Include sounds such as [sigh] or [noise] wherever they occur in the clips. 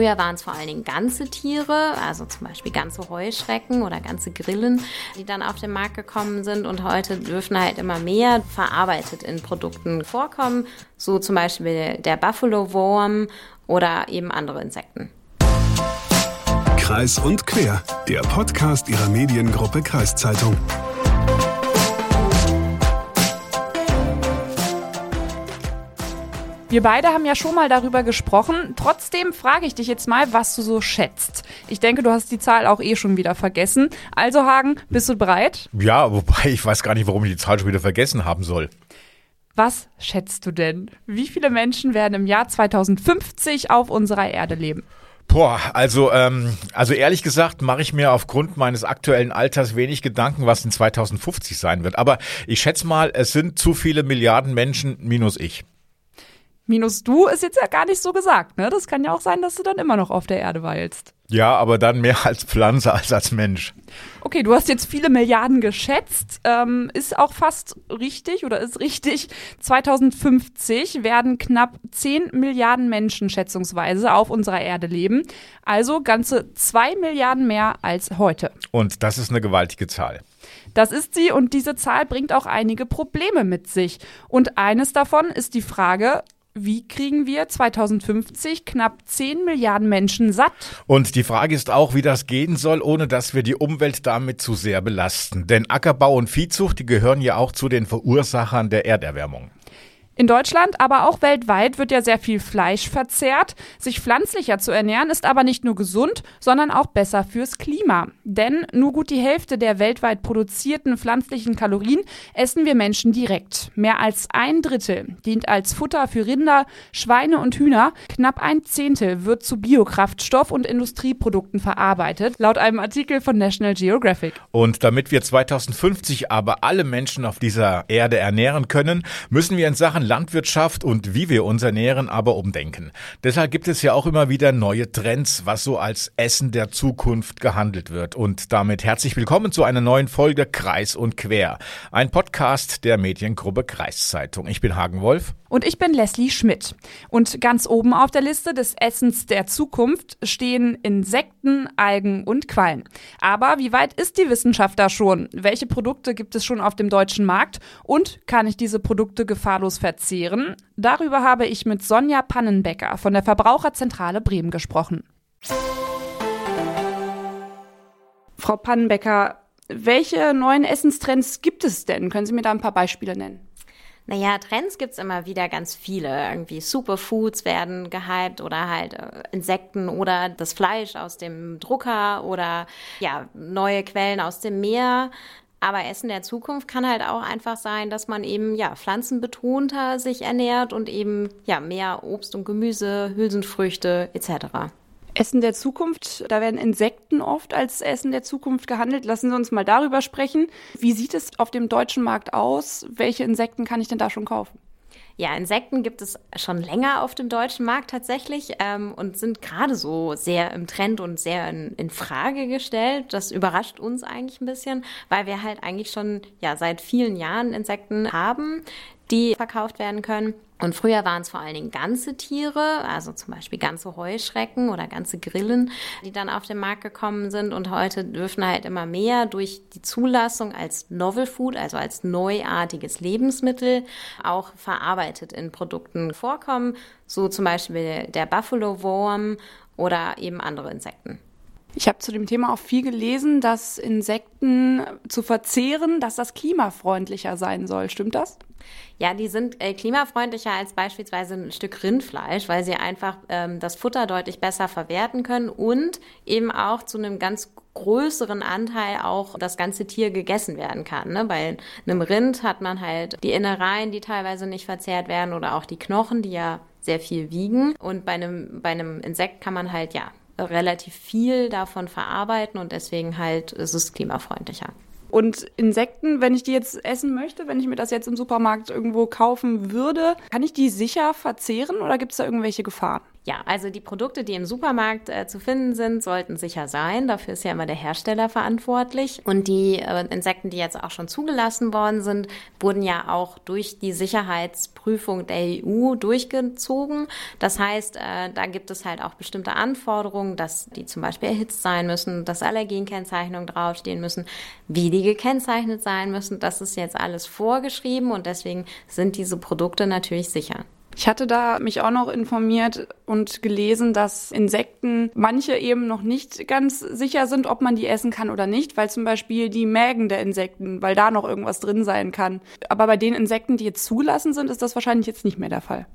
Früher waren es vor allen Dingen ganze Tiere, also zum Beispiel ganze Heuschrecken oder ganze Grillen, die dann auf den Markt gekommen sind. Und heute dürfen halt immer mehr verarbeitet in Produkten vorkommen, so zum Beispiel der Buffalo Worm oder eben andere Insekten. Kreis und Quer, der Podcast ihrer Mediengruppe Kreiszeitung. Wir beide haben ja schon mal darüber gesprochen. Trotzdem frage ich dich jetzt mal, was du so schätzt. Ich denke, du hast die Zahl auch eh schon wieder vergessen. Also Hagen, bist du bereit? Ja, wobei ich weiß gar nicht, warum ich die Zahl schon wieder vergessen haben soll. Was schätzt du denn? Wie viele Menschen werden im Jahr 2050 auf unserer Erde leben? Boah, also, ähm, also ehrlich gesagt mache ich mir aufgrund meines aktuellen Alters wenig Gedanken, was in 2050 sein wird. Aber ich schätze mal, es sind zu viele Milliarden Menschen minus ich. Minus du ist jetzt ja gar nicht so gesagt, ne? Das kann ja auch sein, dass du dann immer noch auf der Erde weilst. Ja, aber dann mehr als Pflanze als als Mensch. Okay, du hast jetzt viele Milliarden geschätzt. Ähm, ist auch fast richtig oder ist richtig. 2050 werden knapp 10 Milliarden Menschen schätzungsweise auf unserer Erde leben. Also ganze 2 Milliarden mehr als heute. Und das ist eine gewaltige Zahl. Das ist sie und diese Zahl bringt auch einige Probleme mit sich. Und eines davon ist die Frage, wie kriegen wir 2050 knapp 10 Milliarden Menschen satt? Und die Frage ist auch, wie das gehen soll, ohne dass wir die Umwelt damit zu sehr belasten. Denn Ackerbau und Viehzucht, die gehören ja auch zu den Verursachern der Erderwärmung. In Deutschland, aber auch weltweit wird ja sehr viel Fleisch verzehrt. Sich pflanzlicher zu ernähren ist aber nicht nur gesund, sondern auch besser fürs Klima. Denn nur gut die Hälfte der weltweit produzierten pflanzlichen Kalorien essen wir Menschen direkt. Mehr als ein Drittel dient als Futter für Rinder, Schweine und Hühner. Knapp ein Zehntel wird zu Biokraftstoff und Industrieprodukten verarbeitet, laut einem Artikel von National Geographic. Und damit wir 2050 aber alle Menschen auf dieser Erde ernähren können, müssen wir in Sachen Landwirtschaft und wie wir uns ernähren aber umdenken. Deshalb gibt es ja auch immer wieder neue Trends, was so als Essen der Zukunft gehandelt wird. Und damit herzlich willkommen zu einer neuen Folge Kreis und Quer. Ein Podcast der Mediengruppe Kreiszeitung. Ich bin Hagen Wolf. Und ich bin Leslie Schmidt. Und ganz oben auf der Liste des Essens der Zukunft stehen Insekten, Algen und Quallen. Aber wie weit ist die Wissenschaft da schon? Welche Produkte gibt es schon auf dem deutschen Markt? Und kann ich diese Produkte gefahrlos verzehren? Darüber habe ich mit Sonja Pannenbecker von der Verbraucherzentrale Bremen gesprochen. Frau Pannenbecker, welche neuen Essenstrends gibt es denn? Können Sie mir da ein paar Beispiele nennen? Naja, Trends gibt's immer wieder ganz viele. Irgendwie Superfoods werden gehypt oder halt äh, Insekten oder das Fleisch aus dem Drucker oder ja, neue Quellen aus dem Meer. Aber Essen der Zukunft kann halt auch einfach sein, dass man eben ja pflanzenbetonter sich ernährt und eben ja mehr Obst und Gemüse, Hülsenfrüchte etc. Essen der Zukunft, da werden Insekten oft als Essen der Zukunft gehandelt. Lassen Sie uns mal darüber sprechen. Wie sieht es auf dem deutschen Markt aus? Welche Insekten kann ich denn da schon kaufen? Ja, Insekten gibt es schon länger auf dem deutschen Markt tatsächlich ähm, und sind gerade so sehr im Trend und sehr in, in, Frage gestellt. Das überrascht uns eigentlich ein bisschen, weil wir halt eigentlich schon ja seit vielen Jahren Insekten haben, die verkauft werden können. Und früher waren es vor allen Dingen ganze Tiere, also zum Beispiel ganze Heuschrecken oder ganze Grillen, die dann auf den Markt gekommen sind. Und heute dürfen halt immer mehr durch die Zulassung als Novel Food, also als neuartiges Lebensmittel, auch verarbeitet in Produkten vorkommen. So zum Beispiel der Buffalo Worm oder eben andere Insekten. Ich habe zu dem Thema auch viel gelesen, dass Insekten zu verzehren, dass das klimafreundlicher sein soll. Stimmt das? Ja, die sind äh, klimafreundlicher als beispielsweise ein Stück Rindfleisch, weil sie einfach ähm, das Futter deutlich besser verwerten können und eben auch zu einem ganz größeren Anteil auch das ganze Tier gegessen werden kann. Ne? Bei einem Rind hat man halt die Innereien, die teilweise nicht verzehrt werden oder auch die Knochen, die ja sehr viel wiegen. Und bei einem, bei einem Insekt kann man halt ja relativ viel davon verarbeiten und deswegen halt ist es klimafreundlicher. Und Insekten, wenn ich die jetzt essen möchte, wenn ich mir das jetzt im Supermarkt irgendwo kaufen würde, kann ich die sicher verzehren oder gibt es da irgendwelche Gefahren? Ja, also die Produkte, die im Supermarkt äh, zu finden sind, sollten sicher sein. Dafür ist ja immer der Hersteller verantwortlich. Und die äh, Insekten, die jetzt auch schon zugelassen worden sind, wurden ja auch durch die Sicherheitsprüfung der EU durchgezogen. Das heißt, äh, da gibt es halt auch bestimmte Anforderungen, dass die zum Beispiel erhitzt sein müssen, dass Allergenkennzeichnungen draufstehen müssen, wie die gekennzeichnet sein müssen. Das ist jetzt alles vorgeschrieben und deswegen sind diese Produkte natürlich sicher. Ich hatte da mich auch noch informiert und gelesen, dass Insekten manche eben noch nicht ganz sicher sind, ob man die essen kann oder nicht, weil zum Beispiel die Mägen der Insekten, weil da noch irgendwas drin sein kann. Aber bei den Insekten, die jetzt zugelassen sind, ist das wahrscheinlich jetzt nicht mehr der Fall.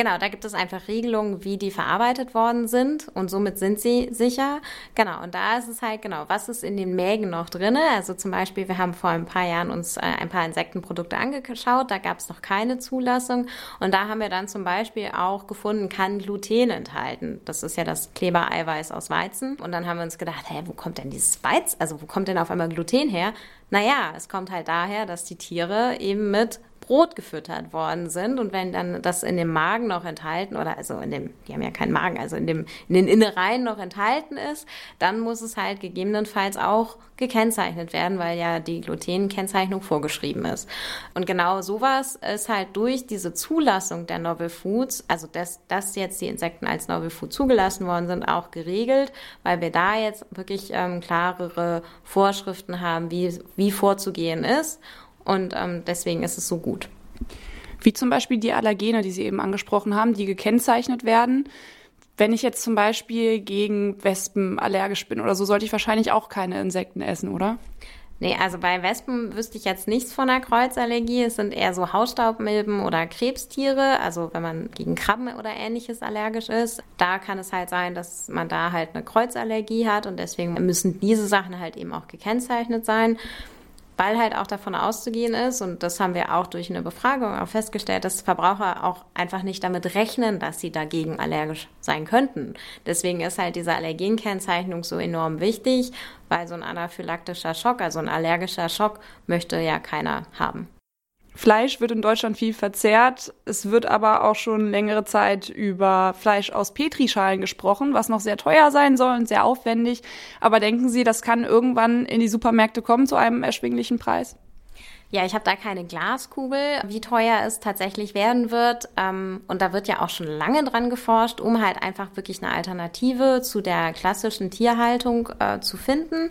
Genau, da gibt es einfach Regelungen, wie die verarbeitet worden sind und somit sind sie sicher. Genau, und da ist es halt genau, was ist in den Mägen noch drinne? Also zum Beispiel, wir haben vor ein paar Jahren uns äh, ein paar Insektenprodukte angeschaut, da gab es noch keine Zulassung und da haben wir dann zum Beispiel auch gefunden, kann Gluten enthalten. Das ist ja das Klebereiweiß aus Weizen. Und dann haben wir uns gedacht, hä, wo kommt denn dieses Weiz, also wo kommt denn auf einmal Gluten her? Naja, es kommt halt daher, dass die Tiere eben mit Brot gefüttert worden sind und wenn dann das in dem Magen noch enthalten oder also in dem, die haben ja keinen Magen, also in dem, in den Innereien noch enthalten ist, dann muss es halt gegebenenfalls auch gekennzeichnet werden, weil ja die Glutenkennzeichnung vorgeschrieben ist. Und genau sowas ist halt durch diese Zulassung der Novel Foods, also dass, dass jetzt die Insekten als Novel Food zugelassen worden sind, auch geregelt, weil wir da jetzt wirklich ähm, klarere Vorschriften haben, wie, wie vorzugehen ist. Und ähm, deswegen ist es so gut. Wie zum Beispiel die Allergene, die Sie eben angesprochen haben, die gekennzeichnet werden. Wenn ich jetzt zum Beispiel gegen Wespen allergisch bin oder so, sollte ich wahrscheinlich auch keine Insekten essen, oder? Nee, also bei Wespen wüsste ich jetzt nichts von einer Kreuzallergie. Es sind eher so Hausstaubmilben oder Krebstiere. Also wenn man gegen Krabben oder ähnliches allergisch ist, da kann es halt sein, dass man da halt eine Kreuzallergie hat und deswegen müssen diese Sachen halt eben auch gekennzeichnet sein weil halt auch davon auszugehen ist, und das haben wir auch durch eine Befragung auch festgestellt, dass Verbraucher auch einfach nicht damit rechnen, dass sie dagegen allergisch sein könnten. Deswegen ist halt diese Allergenkennzeichnung so enorm wichtig, weil so ein anaphylaktischer Schock, also ein allergischer Schock, möchte ja keiner haben. Fleisch wird in Deutschland viel verzehrt. Es wird aber auch schon längere Zeit über Fleisch aus Petrischalen gesprochen, was noch sehr teuer sein soll und sehr aufwendig. Aber denken Sie, das kann irgendwann in die Supermärkte kommen zu einem erschwinglichen Preis? Ja, ich habe da keine Glaskugel, wie teuer es tatsächlich werden wird. Ähm, und da wird ja auch schon lange dran geforscht, um halt einfach wirklich eine Alternative zu der klassischen Tierhaltung äh, zu finden.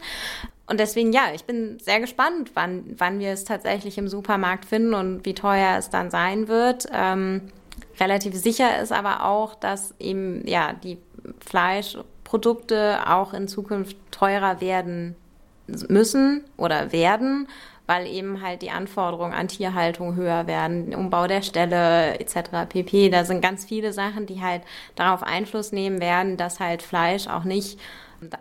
Und deswegen, ja, ich bin sehr gespannt, wann, wann wir es tatsächlich im Supermarkt finden und wie teuer es dann sein wird. Ähm, relativ sicher ist aber auch, dass eben, ja, die Fleischprodukte auch in Zukunft teurer werden müssen oder werden, weil eben halt die Anforderungen an Tierhaltung höher werden, Umbau der Ställe etc. pp. Da sind ganz viele Sachen, die halt darauf Einfluss nehmen werden, dass halt Fleisch auch nicht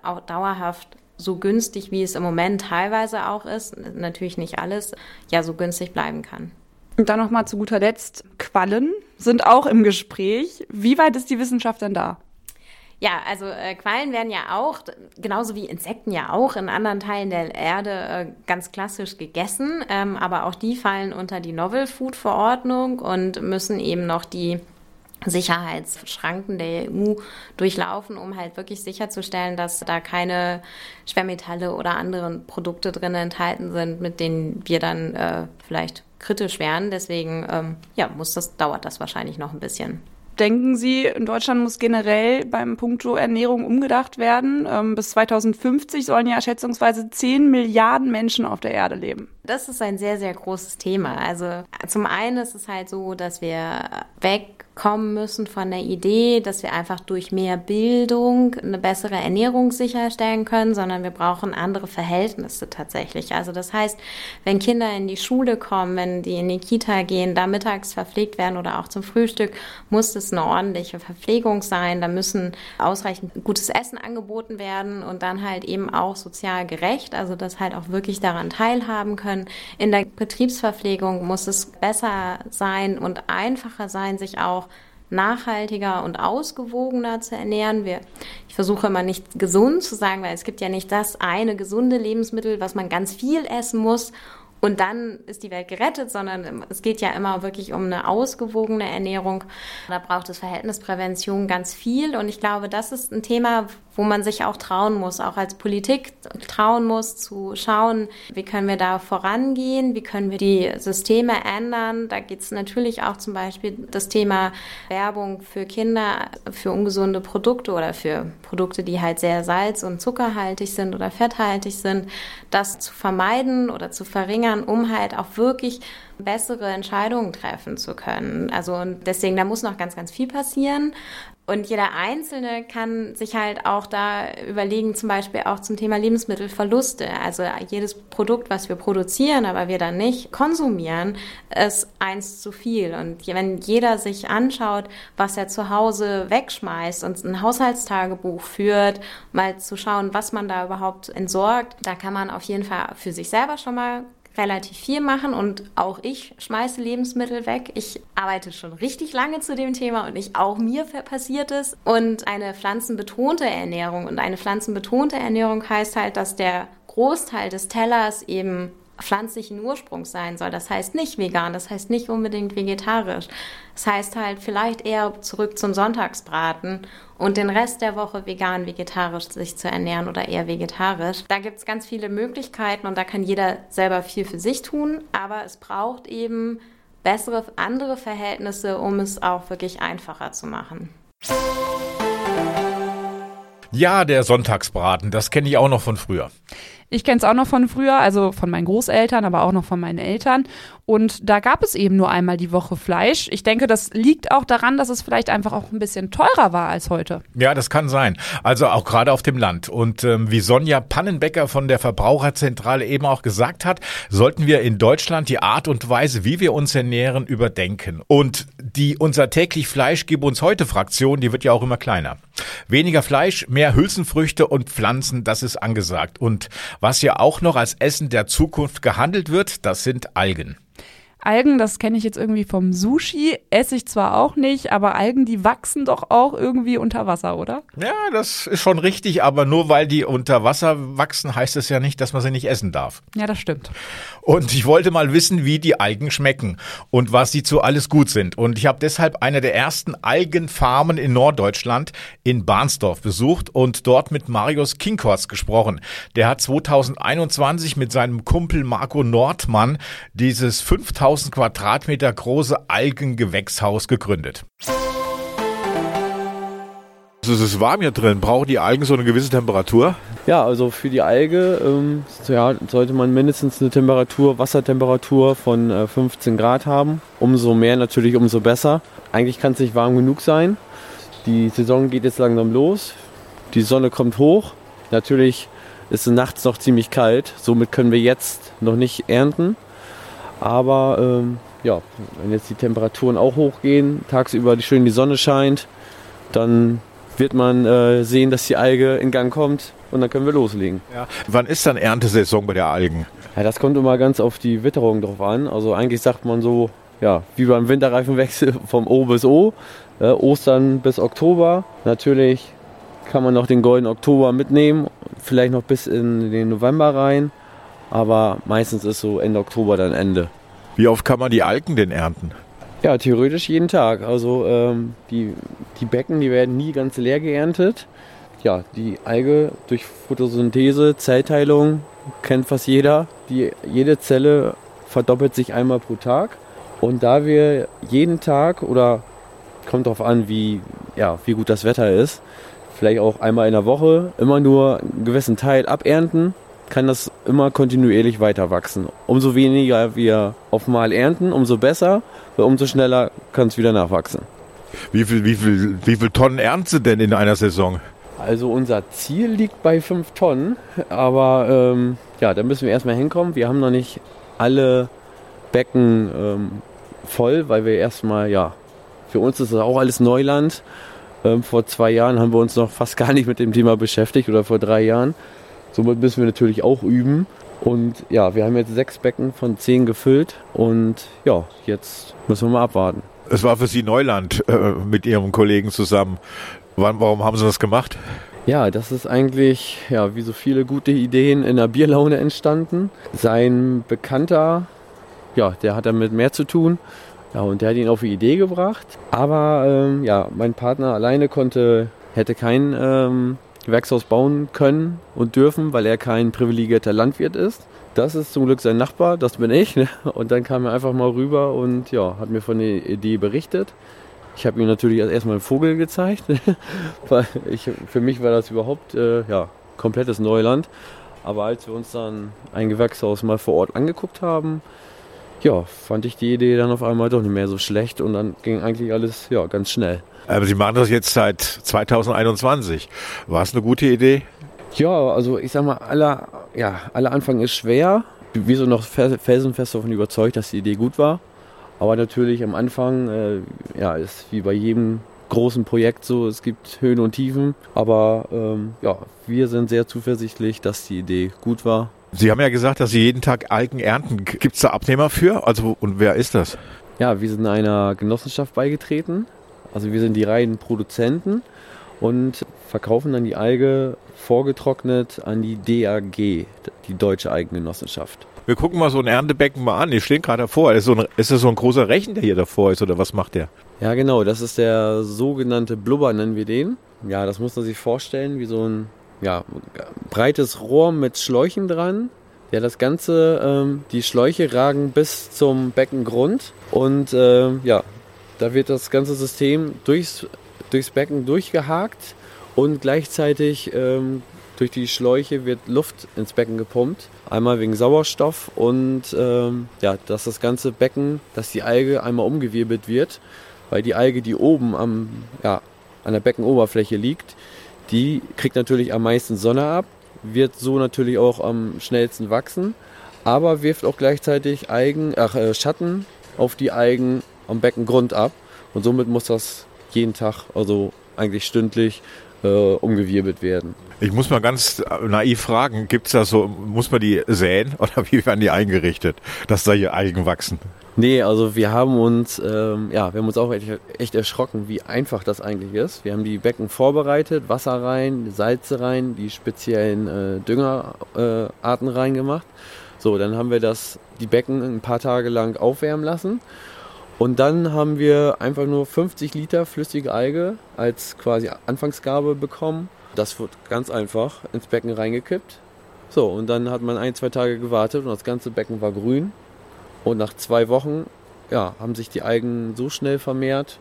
auch dauerhaft so günstig, wie es im Moment teilweise auch ist, natürlich nicht alles, ja so günstig bleiben kann. Und dann nochmal zu guter Letzt, Quallen sind auch im Gespräch. Wie weit ist die Wissenschaft denn da? Ja, also äh, Quallen werden ja auch, genauso wie Insekten ja auch, in anderen Teilen der Erde äh, ganz klassisch gegessen. Ähm, aber auch die fallen unter die Novel Food Verordnung und müssen eben noch die Sicherheitsschranken der EU durchlaufen, um halt wirklich sicherzustellen, dass da keine Schwermetalle oder andere Produkte drin enthalten sind, mit denen wir dann äh, vielleicht kritisch wären. Deswegen ähm, ja, muss das, dauert das wahrscheinlich noch ein bisschen. Denken Sie, in Deutschland muss generell beim Punkto Ernährung umgedacht werden? Ähm, bis 2050 sollen ja schätzungsweise 10 Milliarden Menschen auf der Erde leben. Das ist ein sehr, sehr großes Thema. Also zum einen ist es halt so, dass wir weg kommen müssen von der Idee, dass wir einfach durch mehr Bildung eine bessere Ernährung sicherstellen können, sondern wir brauchen andere Verhältnisse tatsächlich. Also das heißt, wenn Kinder in die Schule kommen, wenn die in die Kita gehen, da mittags verpflegt werden oder auch zum Frühstück, muss es eine ordentliche Verpflegung sein. Da müssen ausreichend gutes Essen angeboten werden und dann halt eben auch sozial gerecht, also dass halt auch wirklich daran teilhaben können. In der Betriebsverpflegung muss es besser sein und einfacher sein, sich auch nachhaltiger und ausgewogener zu ernähren. Wir, ich versuche immer nicht gesund zu sagen, weil es gibt ja nicht das eine gesunde Lebensmittel, was man ganz viel essen muss und dann ist die Welt gerettet, sondern es geht ja immer wirklich um eine ausgewogene Ernährung. Da braucht es Verhältnisprävention ganz viel. Und ich glaube, das ist ein Thema, wo man sich auch trauen muss, auch als Politik trauen muss, zu schauen, wie können wir da vorangehen, wie können wir die Systeme ändern. Da geht es natürlich auch zum Beispiel das Thema Werbung für Kinder, für ungesunde Produkte oder für Produkte, die halt sehr salz- und zuckerhaltig sind oder fetthaltig sind, das zu vermeiden oder zu verringern um halt auch wirklich bessere Entscheidungen treffen zu können. Also und deswegen, da muss noch ganz, ganz viel passieren. Und jeder Einzelne kann sich halt auch da überlegen, zum Beispiel auch zum Thema Lebensmittelverluste. Also jedes Produkt, was wir produzieren, aber wir dann nicht konsumieren, ist eins zu viel. Und wenn jeder sich anschaut, was er zu Hause wegschmeißt und ein Haushaltstagebuch führt, mal zu schauen, was man da überhaupt entsorgt, da kann man auf jeden Fall für sich selber schon mal relativ viel machen und auch ich schmeiße Lebensmittel weg. Ich arbeite schon richtig lange zu dem Thema und ich auch mir passiert es. Und eine pflanzenbetonte Ernährung und eine pflanzenbetonte Ernährung heißt halt, dass der Großteil des Tellers eben pflanzlichen Ursprungs sein soll. Das heißt nicht vegan, das heißt nicht unbedingt vegetarisch. Das heißt halt vielleicht eher zurück zum Sonntagsbraten und den Rest der Woche vegan, vegetarisch sich zu ernähren oder eher vegetarisch. Da gibt es ganz viele Möglichkeiten und da kann jeder selber viel für sich tun, aber es braucht eben bessere andere Verhältnisse, um es auch wirklich einfacher zu machen. Ja, der Sonntagsbraten, das kenne ich auch noch von früher. Ich kenne es auch noch von früher, also von meinen Großeltern, aber auch noch von meinen Eltern. Und da gab es eben nur einmal die Woche Fleisch. Ich denke, das liegt auch daran, dass es vielleicht einfach auch ein bisschen teurer war als heute. Ja, das kann sein. Also auch gerade auf dem Land. Und ähm, wie Sonja Pannenbecker von der Verbraucherzentrale eben auch gesagt hat, sollten wir in Deutschland die Art und Weise, wie wir uns ernähren, überdenken. Und die unser täglich Fleisch gib uns heute Fraktion, die wird ja auch immer kleiner. Weniger Fleisch, mehr Hülsenfrüchte und Pflanzen, das ist angesagt. Und was ja auch noch als Essen der Zukunft gehandelt wird, das sind Algen. Algen, das kenne ich jetzt irgendwie vom Sushi, esse ich zwar auch nicht, aber Algen, die wachsen doch auch irgendwie unter Wasser, oder? Ja, das ist schon richtig, aber nur weil die unter Wasser wachsen, heißt es ja nicht, dass man sie nicht essen darf. Ja, das stimmt. Und ich wollte mal wissen, wie die Algen schmecken und was sie zu alles gut sind. Und ich habe deshalb eine der ersten Algenfarmen in Norddeutschland in Barnsdorf besucht und dort mit Marius Kinkhorst gesprochen. Der hat 2021 mit seinem Kumpel Marco Nordmann dieses 5000 1000 Quadratmeter große Algengewächshaus gegründet. Also es ist warm hier drin. Brauchen die Algen so eine gewisse Temperatur? Ja, also für die Alge ähm, ja, sollte man mindestens eine Temperatur, Wassertemperatur von äh, 15 Grad haben. Umso mehr natürlich, umso besser. Eigentlich kann es nicht warm genug sein. Die Saison geht jetzt langsam los. Die Sonne kommt hoch. Natürlich ist es nachts noch ziemlich kalt. Somit können wir jetzt noch nicht ernten. Aber ähm, ja, wenn jetzt die Temperaturen auch hochgehen, tagsüber die schön die Sonne scheint, dann wird man äh, sehen, dass die Alge in Gang kommt und dann können wir loslegen. Ja. Wann ist dann Erntesaison bei der Algen? Ja, das kommt immer ganz auf die Witterung drauf an. Also eigentlich sagt man so, ja, wie beim Winterreifenwechsel [laughs] vom O bis O, äh, Ostern bis Oktober. Natürlich kann man noch den goldenen Oktober mitnehmen, vielleicht noch bis in den November rein aber meistens ist so Ende Oktober dann Ende. Wie oft kann man die Algen denn ernten? Ja, theoretisch jeden Tag. Also ähm, die, die Becken, die werden nie ganz leer geerntet. Ja, die Alge durch Photosynthese, Zellteilung, kennt fast jeder. Die, jede Zelle verdoppelt sich einmal pro Tag. Und da wir jeden Tag oder kommt darauf an, wie, ja, wie gut das Wetter ist, vielleicht auch einmal in der Woche immer nur einen gewissen Teil abernten kann das immer kontinuierlich weiter wachsen. Umso weniger wir auf Mal ernten, umso besser, weil umso schneller kann es wieder nachwachsen. Wie viel, wie, viel, wie viel Tonnen ernten Sie denn in einer Saison? Also unser Ziel liegt bei 5 Tonnen, aber ähm, ja, da müssen wir erstmal hinkommen. Wir haben noch nicht alle Becken ähm, voll, weil wir erstmal, ja, für uns ist das auch alles Neuland. Ähm, vor zwei Jahren haben wir uns noch fast gar nicht mit dem Thema beschäftigt oder vor drei Jahren. Somit müssen wir natürlich auch üben. Und ja, wir haben jetzt sechs Becken von zehn gefüllt und ja, jetzt müssen wir mal abwarten. Es war für Sie Neuland äh, mit Ihrem Kollegen zusammen. Wann, warum haben Sie das gemacht? Ja, das ist eigentlich, ja, wie so viele gute Ideen in der Bierlaune entstanden. Sein Bekannter, ja, der hat damit mehr zu tun. Ja, und der hat ihn auf die Idee gebracht. Aber ähm, ja, mein Partner alleine konnte, hätte kein ähm, Gewerkshaus bauen können und dürfen, weil er kein privilegierter Landwirt ist. Das ist zum Glück sein Nachbar, das bin ich. Ne? Und dann kam er einfach mal rüber und ja, hat mir von der Idee berichtet. Ich habe ihm natürlich erstmal einen Vogel gezeigt, [laughs] weil ich, für mich war das überhaupt äh, ja, komplettes Neuland. Aber als wir uns dann ein Gewächshaus mal vor Ort angeguckt haben, ja, fand ich die Idee dann auf einmal doch nicht mehr so schlecht und dann ging eigentlich alles ja, ganz schnell. Aber Sie machen das jetzt seit 2021. War es eine gute Idee? Ja, also ich sag mal, aller, ja, aller Anfang ist schwer. Wir sind noch felsenfest davon überzeugt, dass die Idee gut war. Aber natürlich am Anfang, äh, ja, ist wie bei jedem großen Projekt so, es gibt Höhen und Tiefen. Aber ähm, ja, wir sind sehr zuversichtlich, dass die Idee gut war. Sie haben ja gesagt, dass Sie jeden Tag Algen ernten. Gibt es da Abnehmer für? Also, und wer ist das? Ja, wir sind einer Genossenschaft beigetreten. Also wir sind die reinen Produzenten und verkaufen dann die Alge vorgetrocknet an die DAG, die Deutsche Algengenossenschaft. Wir gucken mal so ein Erntebecken mal an. Die stehen gerade davor. Ist, so ein, ist das so ein großer Rechen, der hier davor ist oder was macht der? Ja, genau. Das ist der sogenannte Blubber, nennen wir den. Ja, das muss man sich vorstellen, wie so ein ja, breites Rohr mit Schläuchen dran. Ja, das Ganze, ähm, die Schläuche ragen bis zum Beckengrund und äh, ja, da wird das ganze System durchs, durchs Becken durchgehakt und gleichzeitig ähm, durch die Schläuche wird Luft ins Becken gepumpt. Einmal wegen Sauerstoff und ähm, ja, dass das ganze Becken, dass die Alge einmal umgewirbelt wird, weil die Alge, die oben am, ja, an der Beckenoberfläche liegt, die kriegt natürlich am meisten Sonne ab, wird so natürlich auch am schnellsten wachsen, aber wirft auch gleichzeitig Algen, ach, äh, Schatten auf die Algen am Beckengrund ab und somit muss das jeden Tag, also eigentlich stündlich, äh, umgewirbelt werden. Ich muss mal ganz naiv fragen, gibt's da so, muss man die säen [laughs] oder wie werden die eingerichtet, dass da hier Algen wachsen? Nee, also wir haben uns, ähm, ja, wir haben uns auch echt, echt, erschrocken, wie einfach das eigentlich ist. Wir haben die Becken vorbereitet, Wasser rein, Salze rein, die speziellen äh, Düngerarten äh, reingemacht. So, dann haben wir das, die Becken ein paar Tage lang aufwärmen lassen. Und dann haben wir einfach nur 50 Liter flüssige Alge als quasi Anfangsgabe bekommen das wird ganz einfach ins Becken reingekippt. So, und dann hat man ein, zwei Tage gewartet und das ganze Becken war grün. Und nach zwei Wochen ja, haben sich die Algen so schnell vermehrt,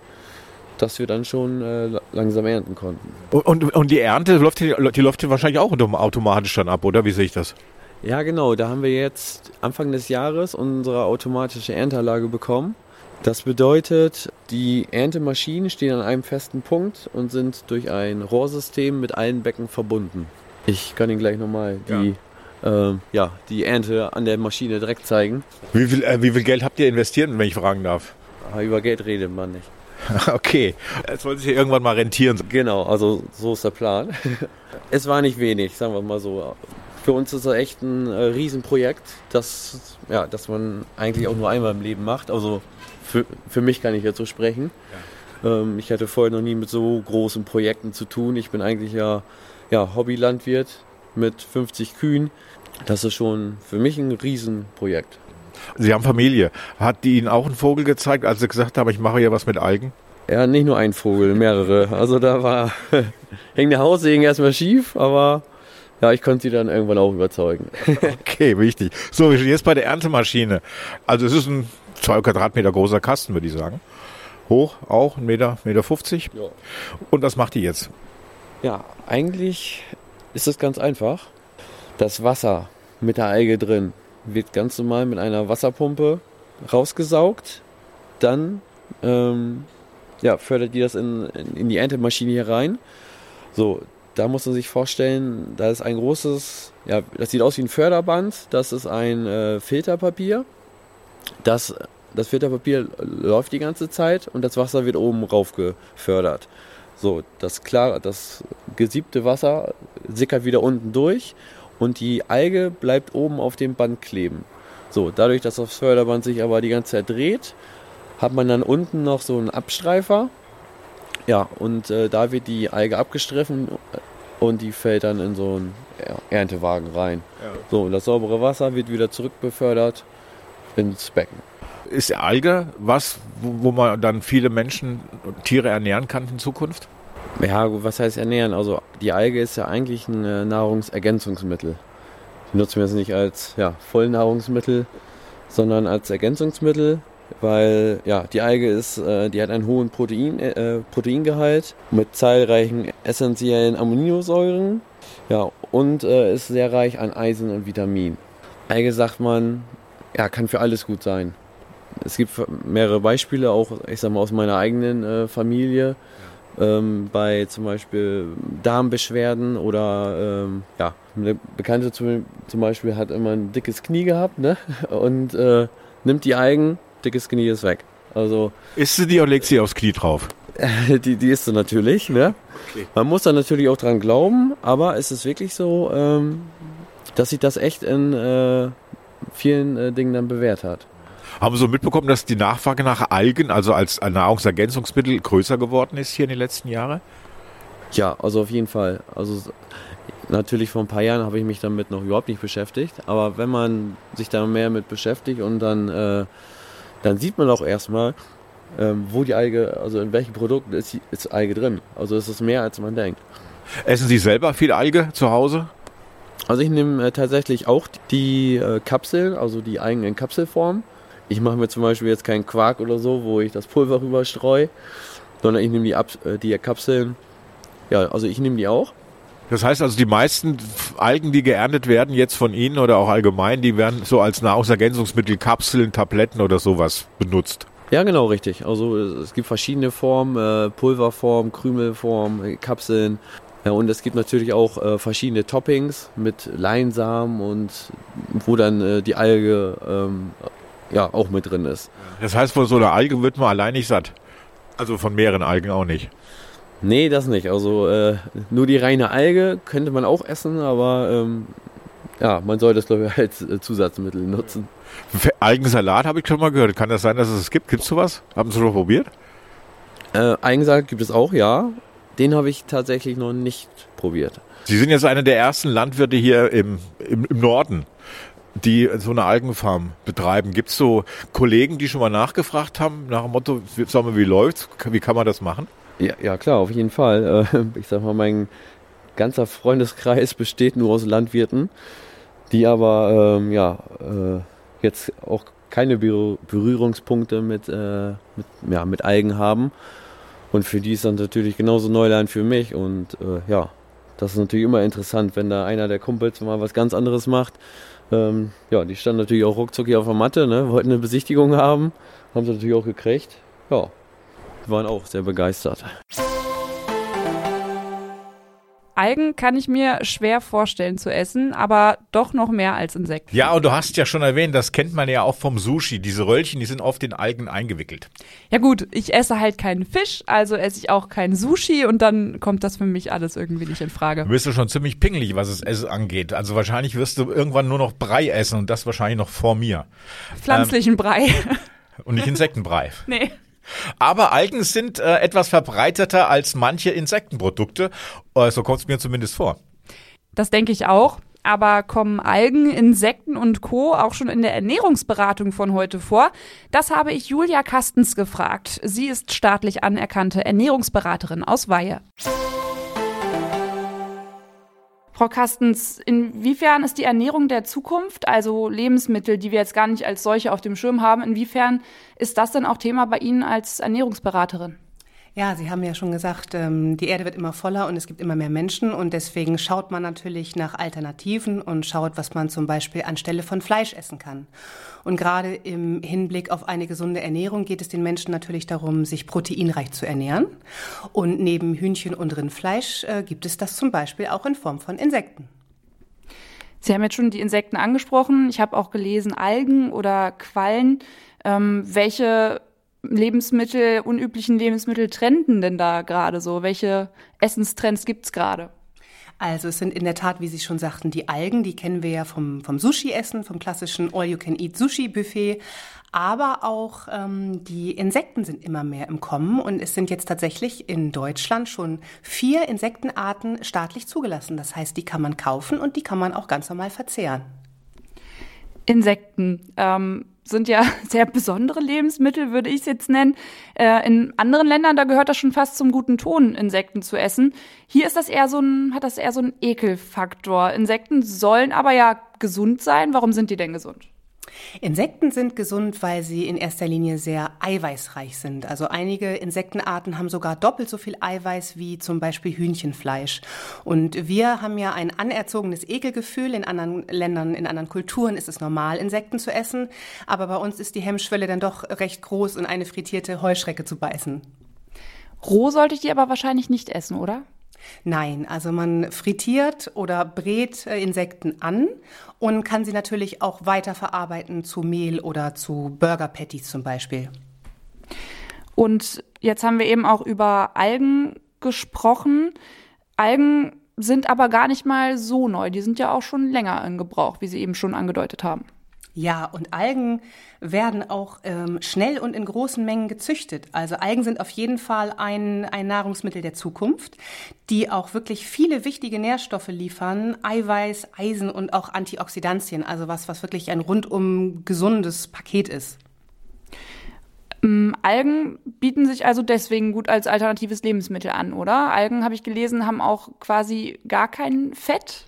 dass wir dann schon äh, langsam ernten konnten. Und, und, die Ernte, läuft die, die läuft hier wahrscheinlich auch automatisch dann ab, oder? Wie sehe ich das? Ja, genau. Da haben wir jetzt Anfang des Jahres unsere automatische Ernteanlage bekommen. Das bedeutet, die Erntemaschinen stehen an einem festen Punkt und sind durch ein Rohrsystem mit allen Becken verbunden. Ich kann Ihnen gleich nochmal die, ja. Äh, ja, die Ernte an der Maschine direkt zeigen. Wie viel, äh, wie viel Geld habt ihr investiert, wenn ich fragen darf? Ah, über Geld redet man nicht. [laughs] Okay, es soll sich ja irgendwann mal rentieren. Genau, also so ist der Plan. [laughs] es war nicht wenig, sagen wir mal so. Für uns ist das echt ein äh, Riesenprojekt, das, ja, das man eigentlich auch nur einmal im Leben macht. Also für, für mich kann ich jetzt so sprechen. Ja. Ähm, ich hatte vorher noch nie mit so großen Projekten zu tun. Ich bin eigentlich ja, ja Hobbylandwirt mit 50 Kühen. Das ist schon für mich ein Riesenprojekt. Sie haben Familie. Hat die Ihnen auch einen Vogel gezeigt, als Sie gesagt haben, ich mache hier was mit Algen? Ja, nicht nur ein Vogel, mehrere. Also da war, [laughs] hing der Haussegen erstmal schief, aber ja, ich konnte sie dann irgendwann auch überzeugen. [laughs] okay, wichtig. So, wir sind jetzt bei der Erntemaschine. Also es ist ein zwei Quadratmeter großer Kasten, würde ich sagen. Hoch auch, 1,50 Meter, Meter 50. Ja. Und was macht die jetzt? Ja, eigentlich ist es ganz einfach. Das Wasser mit der Alge drin wird ganz normal mit einer Wasserpumpe rausgesaugt. Dann ähm, ja, fördert die das in, in, die Erntemaschine hier rein. So, da muss man sich vorstellen, da ist ein großes, ja, das sieht aus wie ein Förderband, das ist ein äh, Filterpapier. Das, das Filterpapier läuft die ganze Zeit und das Wasser wird oben rauf gefördert. So, das klare, das gesiebte Wasser sickert wieder unten durch und die Alge bleibt oben auf dem Band kleben. So, dadurch, dass das Förderband sich aber die ganze Zeit dreht, hat man dann unten noch so einen Abstreifer. Ja, und äh, da wird die Alge abgestriffen und die fällt dann in so einen Erntewagen rein. Ja. So, und das saubere Wasser wird wieder zurückbefördert ins Becken. Ist Alge was, wo, man dann viele Menschen und Tiere ernähren kann in Zukunft? Ja, was heißt ernähren? Also die Alge ist ja eigentlich ein äh, Nahrungsergänzungsmittel. Die nutzen wir jetzt nicht als ja, Vollnahrungsmittel, sondern als Ergänzungsmittel, weil ja, die Alge ist, äh, die hat einen hohen Protein, äh, Proteingehalt mit zahlreichen essentiellen Aminosäuren ja, und äh, ist sehr reich an Eisen und Vitamin. Alge sagt man, ja, kann für alles gut sein. Es gibt mehrere Beispiele, auch ich sag mal aus meiner eigenen äh, Familie. Ähm, bei zum Beispiel Darmbeschwerden oder ähm, ja, eine Bekannte zum, zum, Beispiel hat immer ein dickes Knie gehabt ne? [laughs] und äh, nimmt die Algen, dickes Knie ist weg. Also isst sie die oder legt sie aufs Knie drauf? [laughs] die, die ist sie natürlich. Ne? Okay. Man muss da natürlich auch dran glauben, aber es ist wirklich so, ähm, dass sich das echt in äh, vielen äh, Dingen dann bewährt hat. Haben Sie so mitbekommen, dass die Nachfrage nach Algen, also als Nahrungsergänzungsmittel, größer geworden ist hier in den letzten Jahren? Ja, also auf jeden Fall. Also natürlich vor ein paar Jahren habe ich mich damit noch überhaupt nicht beschäftigt, aber wenn man sich da mehr mit beschäftigt und dann, äh, dann sieht man auch erstmal, ähm, wo die Alge, also in welchen Produkten ist, ist Alge drin. Also es ist mehr, als man denkt. Essen Sie selber viel Alge zu Hause? Also ich nehme äh, tatsächlich auch die äh, Kapseln, also die Algen in Kapselform. Ich mache mir zum Beispiel jetzt keinen Quark oder so, wo ich das Pulver rüber streue, sondern ich nehme die, Ab äh, die Kapseln. Ja, also ich nehme die auch. Das heißt also, die meisten Algen, die geerntet werden, jetzt von Ihnen oder auch allgemein, die werden so als Nahrungsergänzungsmittel, Kapseln, Tabletten oder sowas benutzt. Ja, genau, richtig. Also es gibt verschiedene Formen, äh, Pulverform, Krümelform, Kapseln. Ja, und es gibt natürlich auch äh, verschiedene Toppings mit Leinsamen und wo dann äh, die Alge ähm, ja auch mit drin ist. Das heißt, von so einer Alge wird man allein nicht satt. Also von mehreren Algen auch nicht. Nee, das nicht. Also äh, nur die reine Alge könnte man auch essen, aber ähm, ja, man soll das glaube ich [laughs] als äh, Zusatzmittel nutzen. Algensalat habe ich schon mal gehört. Kann das sein, dass es es gibt? Gibt es sowas? Haben Sie schon probiert? Äh, Algensalat gibt es auch, ja. Den habe ich tatsächlich noch nicht probiert. Sie sind jetzt einer der ersten Landwirte hier im, im, im Norden die so eine Algenfarm betreiben. Gibt es so Kollegen, die schon mal nachgefragt haben, nach dem Motto, sag mal, wie läuft's? Wie kann man das machen? Ja, ja klar, auf jeden Fall. Äh, ich sag mal, mein ganzer Freundeskreis besteht nur aus Landwirten, die aber ähm, ja, äh, jetzt auch keine Berührungspunkte mit, äh, mit, ja, mit Algen haben. Und für die ist das natürlich genauso Neuland für mich. Und äh, ja, das ist natürlich immer interessant, wenn da einer der Kumpels mal was ganz anderes macht ähm, ja, die standen natürlich auch ruckzuck hier auf der Matte, ne? wollten eine Besichtigung haben, haben sie natürlich auch gekriegt. Ja, waren auch sehr begeistert. Algen kann ich mir schwer vorstellen zu essen, aber doch noch mehr als Insekten. Ja, und du hast ja schon erwähnt, das kennt man ja auch vom Sushi. Diese Röllchen, die sind oft in Algen eingewickelt. Ja gut, ich esse halt keinen Fisch, also esse ich auch kein Sushi und dann kommt das für mich alles irgendwie nicht in Frage. Du bist du schon ziemlich pingelig, was es Essen angeht. Also wahrscheinlich wirst du irgendwann nur noch Brei essen und das wahrscheinlich noch vor mir. Pflanzlichen ähm, Brei. Und nicht Insektenbrei. [laughs] nee. Aber Algen sind äh, etwas verbreiteter als manche Insektenprodukte. Äh, so kommt es mir zumindest vor. Das denke ich auch. Aber kommen Algen, Insekten und Co. auch schon in der Ernährungsberatung von heute vor? Das habe ich Julia Kastens gefragt. Sie ist staatlich anerkannte Ernährungsberaterin aus Weihe. Frau Kastens, inwiefern ist die Ernährung der Zukunft, also Lebensmittel, die wir jetzt gar nicht als solche auf dem Schirm haben, inwiefern ist das denn auch Thema bei Ihnen als Ernährungsberaterin? Ja, Sie haben ja schon gesagt, ähm, die Erde wird immer voller und es gibt immer mehr Menschen und deswegen schaut man natürlich nach Alternativen und schaut, was man zum Beispiel anstelle von Fleisch essen kann. Und gerade im Hinblick auf eine gesunde Ernährung geht es den Menschen natürlich darum, sich proteinreich zu ernähren. Und neben Hühnchen und Rindfleisch äh, gibt es das zum Beispiel auch in Form von Insekten. Sie haben jetzt schon die Insekten angesprochen. Ich habe auch gelesen, Algen oder Quallen. Ähm, welche Lebensmittel, unüblichen Lebensmittel trenden denn da gerade so? Welche Essenstrends gibt es gerade? Also es sind in der Tat, wie Sie schon sagten, die Algen, die kennen wir ja vom, vom Sushi-Essen, vom klassischen All-You-Can-Eat-Sushi-Buffet. Aber auch ähm, die Insekten sind immer mehr im Kommen und es sind jetzt tatsächlich in Deutschland schon vier Insektenarten staatlich zugelassen. Das heißt, die kann man kaufen und die kann man auch ganz normal verzehren. Insekten ähm, sind ja [laughs] sehr besondere Lebensmittel, würde ich es jetzt nennen. Äh, in anderen Ländern, da gehört das schon fast zum guten Ton, Insekten zu essen. Hier ist das eher so ein, hat das eher so einen Ekelfaktor. Insekten sollen aber ja gesund sein. Warum sind die denn gesund? Insekten sind gesund, weil sie in erster Linie sehr eiweißreich sind. Also einige Insektenarten haben sogar doppelt so viel Eiweiß wie zum Beispiel Hühnchenfleisch. Und wir haben ja ein anerzogenes Ekelgefühl. In anderen Ländern, in anderen Kulturen ist es normal, Insekten zu essen. Aber bei uns ist die Hemmschwelle dann doch recht groß, in eine frittierte Heuschrecke zu beißen. Roh sollte ich die aber wahrscheinlich nicht essen, oder? Nein, also man frittiert oder brät äh, Insekten an und kann sie natürlich auch weiterverarbeiten zu Mehl oder zu Burger Patties zum Beispiel. Und jetzt haben wir eben auch über Algen gesprochen. Algen sind aber gar nicht mal so neu. Die sind ja auch schon länger in Gebrauch, wie Sie eben schon angedeutet haben. Ja, und Algen werden auch ähm, schnell und in großen Mengen gezüchtet. Also Algen sind auf jeden Fall ein, ein Nahrungsmittel der Zukunft, die auch wirklich viele wichtige Nährstoffe liefern, Eiweiß, Eisen und auch Antioxidantien, also was, was wirklich ein rundum gesundes Paket ist. Ähm, Algen bieten sich also deswegen gut als alternatives Lebensmittel an, oder? Algen, habe ich gelesen, haben auch quasi gar kein Fett.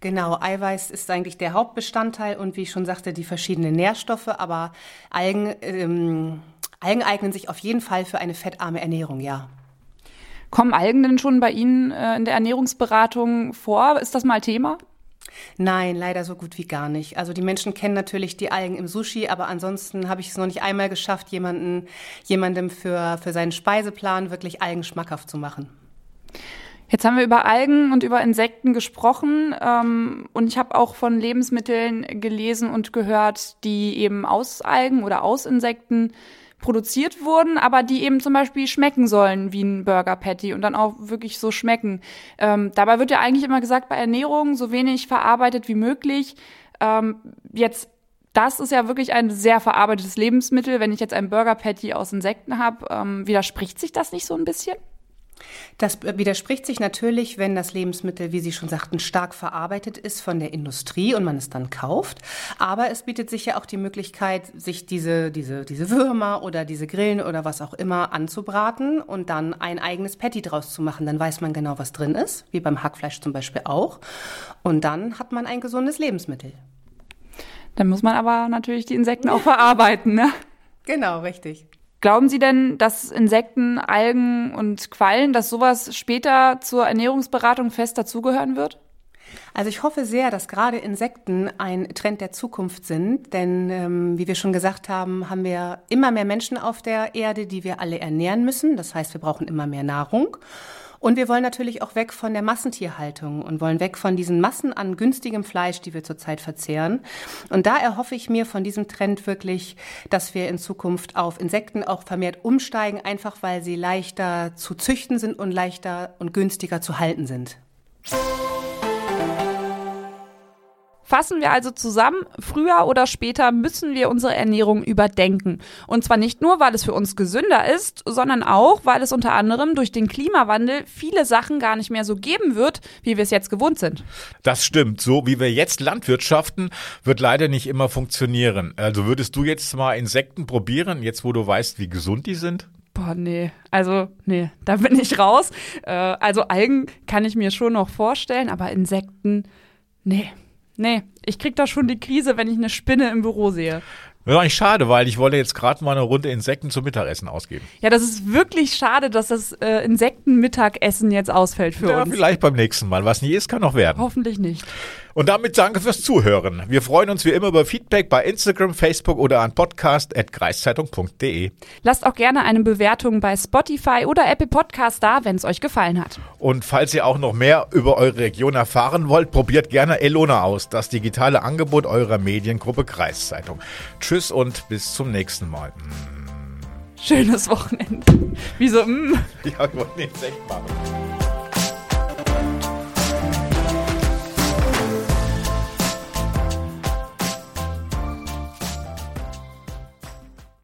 Genau, Eiweiß ist eigentlich der Hauptbestandteil und wie ich schon sagte, die verschiedenen Nährstoffe, aber Algen, ähm, Algen eignen sich auf jeden Fall für eine fettarme Ernährung, ja. Kommen Algen denn schon bei Ihnen äh, in der Ernährungsberatung vor? Ist das mal Thema? Nein, leider so gut wie gar nicht. Also die Menschen kennen natürlich die Algen im Sushi, aber ansonsten habe ich es noch nicht einmal geschafft, jemanden, jemandem für, für seinen Speiseplan wirklich Algen schmackhaft zu machen. Jetzt haben wir über Algen und über Insekten gesprochen ähm, und ich habe auch von Lebensmitteln gelesen und gehört, die eben aus Algen oder aus Insekten produziert wurden, aber die eben zum Beispiel schmecken sollen wie ein Burger Patty und dann auch wirklich so schmecken. Ähm, dabei wird ja eigentlich immer gesagt, bei Ernährung so wenig verarbeitet wie möglich. Ähm, jetzt das ist ja wirklich ein sehr verarbeitetes Lebensmittel. Wenn ich jetzt ein Burger Patty aus Insekten habe, ähm, widerspricht sich das nicht so ein bisschen? Das widerspricht sich natürlich, wenn das Lebensmittel, wie Sie schon sagten, stark verarbeitet ist von der Industrie und man es dann kauft. Aber es bietet sich ja auch die Möglichkeit, sich diese, diese, diese Würmer oder diese Grillen oder was auch immer anzubraten und dann ein eigenes Patty draus zu machen. Dann weiß man genau, was drin ist, wie beim Hackfleisch zum Beispiel auch. Und dann hat man ein gesundes Lebensmittel. Dann muss man aber natürlich die Insekten auch verarbeiten, ne? Genau, richtig. Glauben Sie denn, dass Insekten, Algen und Quallen, dass sowas später zur Ernährungsberatung fest dazugehören wird? Also ich hoffe sehr, dass gerade Insekten ein Trend der Zukunft sind, denn ähm, wie wir schon gesagt haben, haben wir immer mehr Menschen auf der Erde, die wir alle ernähren müssen. Das heißt, wir brauchen immer mehr Nahrung. Und wir wollen natürlich auch weg von der Massentierhaltung und wollen weg von diesen Massen an günstigem Fleisch, die wir zurzeit verzehren. Und da erhoffe ich mir von diesem Trend wirklich, dass wir in Zukunft auf Insekten auch vermehrt umsteigen, einfach weil sie leichter zu züchten sind und leichter und günstiger zu halten sind. Fassen wir also zusammen, früher oder später müssen wir unsere Ernährung überdenken. Und zwar nicht nur, weil es für uns gesünder ist, sondern auch, weil es unter anderem durch den Klimawandel viele Sachen gar nicht mehr so geben wird, wie wir es jetzt gewohnt sind. Das stimmt. So wie wir jetzt landwirtschaften, wird leider nicht immer funktionieren. Also würdest du jetzt mal Insekten probieren, jetzt wo du weißt, wie gesund die sind? Boah, nee. Also, nee, da bin ich raus. Äh, also Algen kann ich mir schon noch vorstellen, aber Insekten, nee. Nee, ich krieg da schon die Krise, wenn ich eine Spinne im Büro sehe. Das ist eigentlich schade, weil ich wollte jetzt gerade mal eine Runde Insekten zum Mittagessen ausgeben. Ja, das ist wirklich schade, dass das äh, Insektenmittagessen jetzt ausfällt für ja, uns. Vielleicht beim nächsten Mal. Was nie ist, kann noch werden. Hoffentlich nicht. Und damit danke fürs Zuhören. Wir freuen uns wie immer über Feedback bei Instagram, Facebook oder an podcast.kreiszeitung.de. Lasst auch gerne eine Bewertung bei Spotify oder Apple Podcast da, wenn es euch gefallen hat. Und falls ihr auch noch mehr über eure Region erfahren wollt, probiert gerne Elona aus, das digitale Angebot eurer Mediengruppe Kreiszeitung. Tschüss und bis zum nächsten Mal. Schönes Wochenende. Wieso? Mm. Ja, ich wollte nicht echt machen.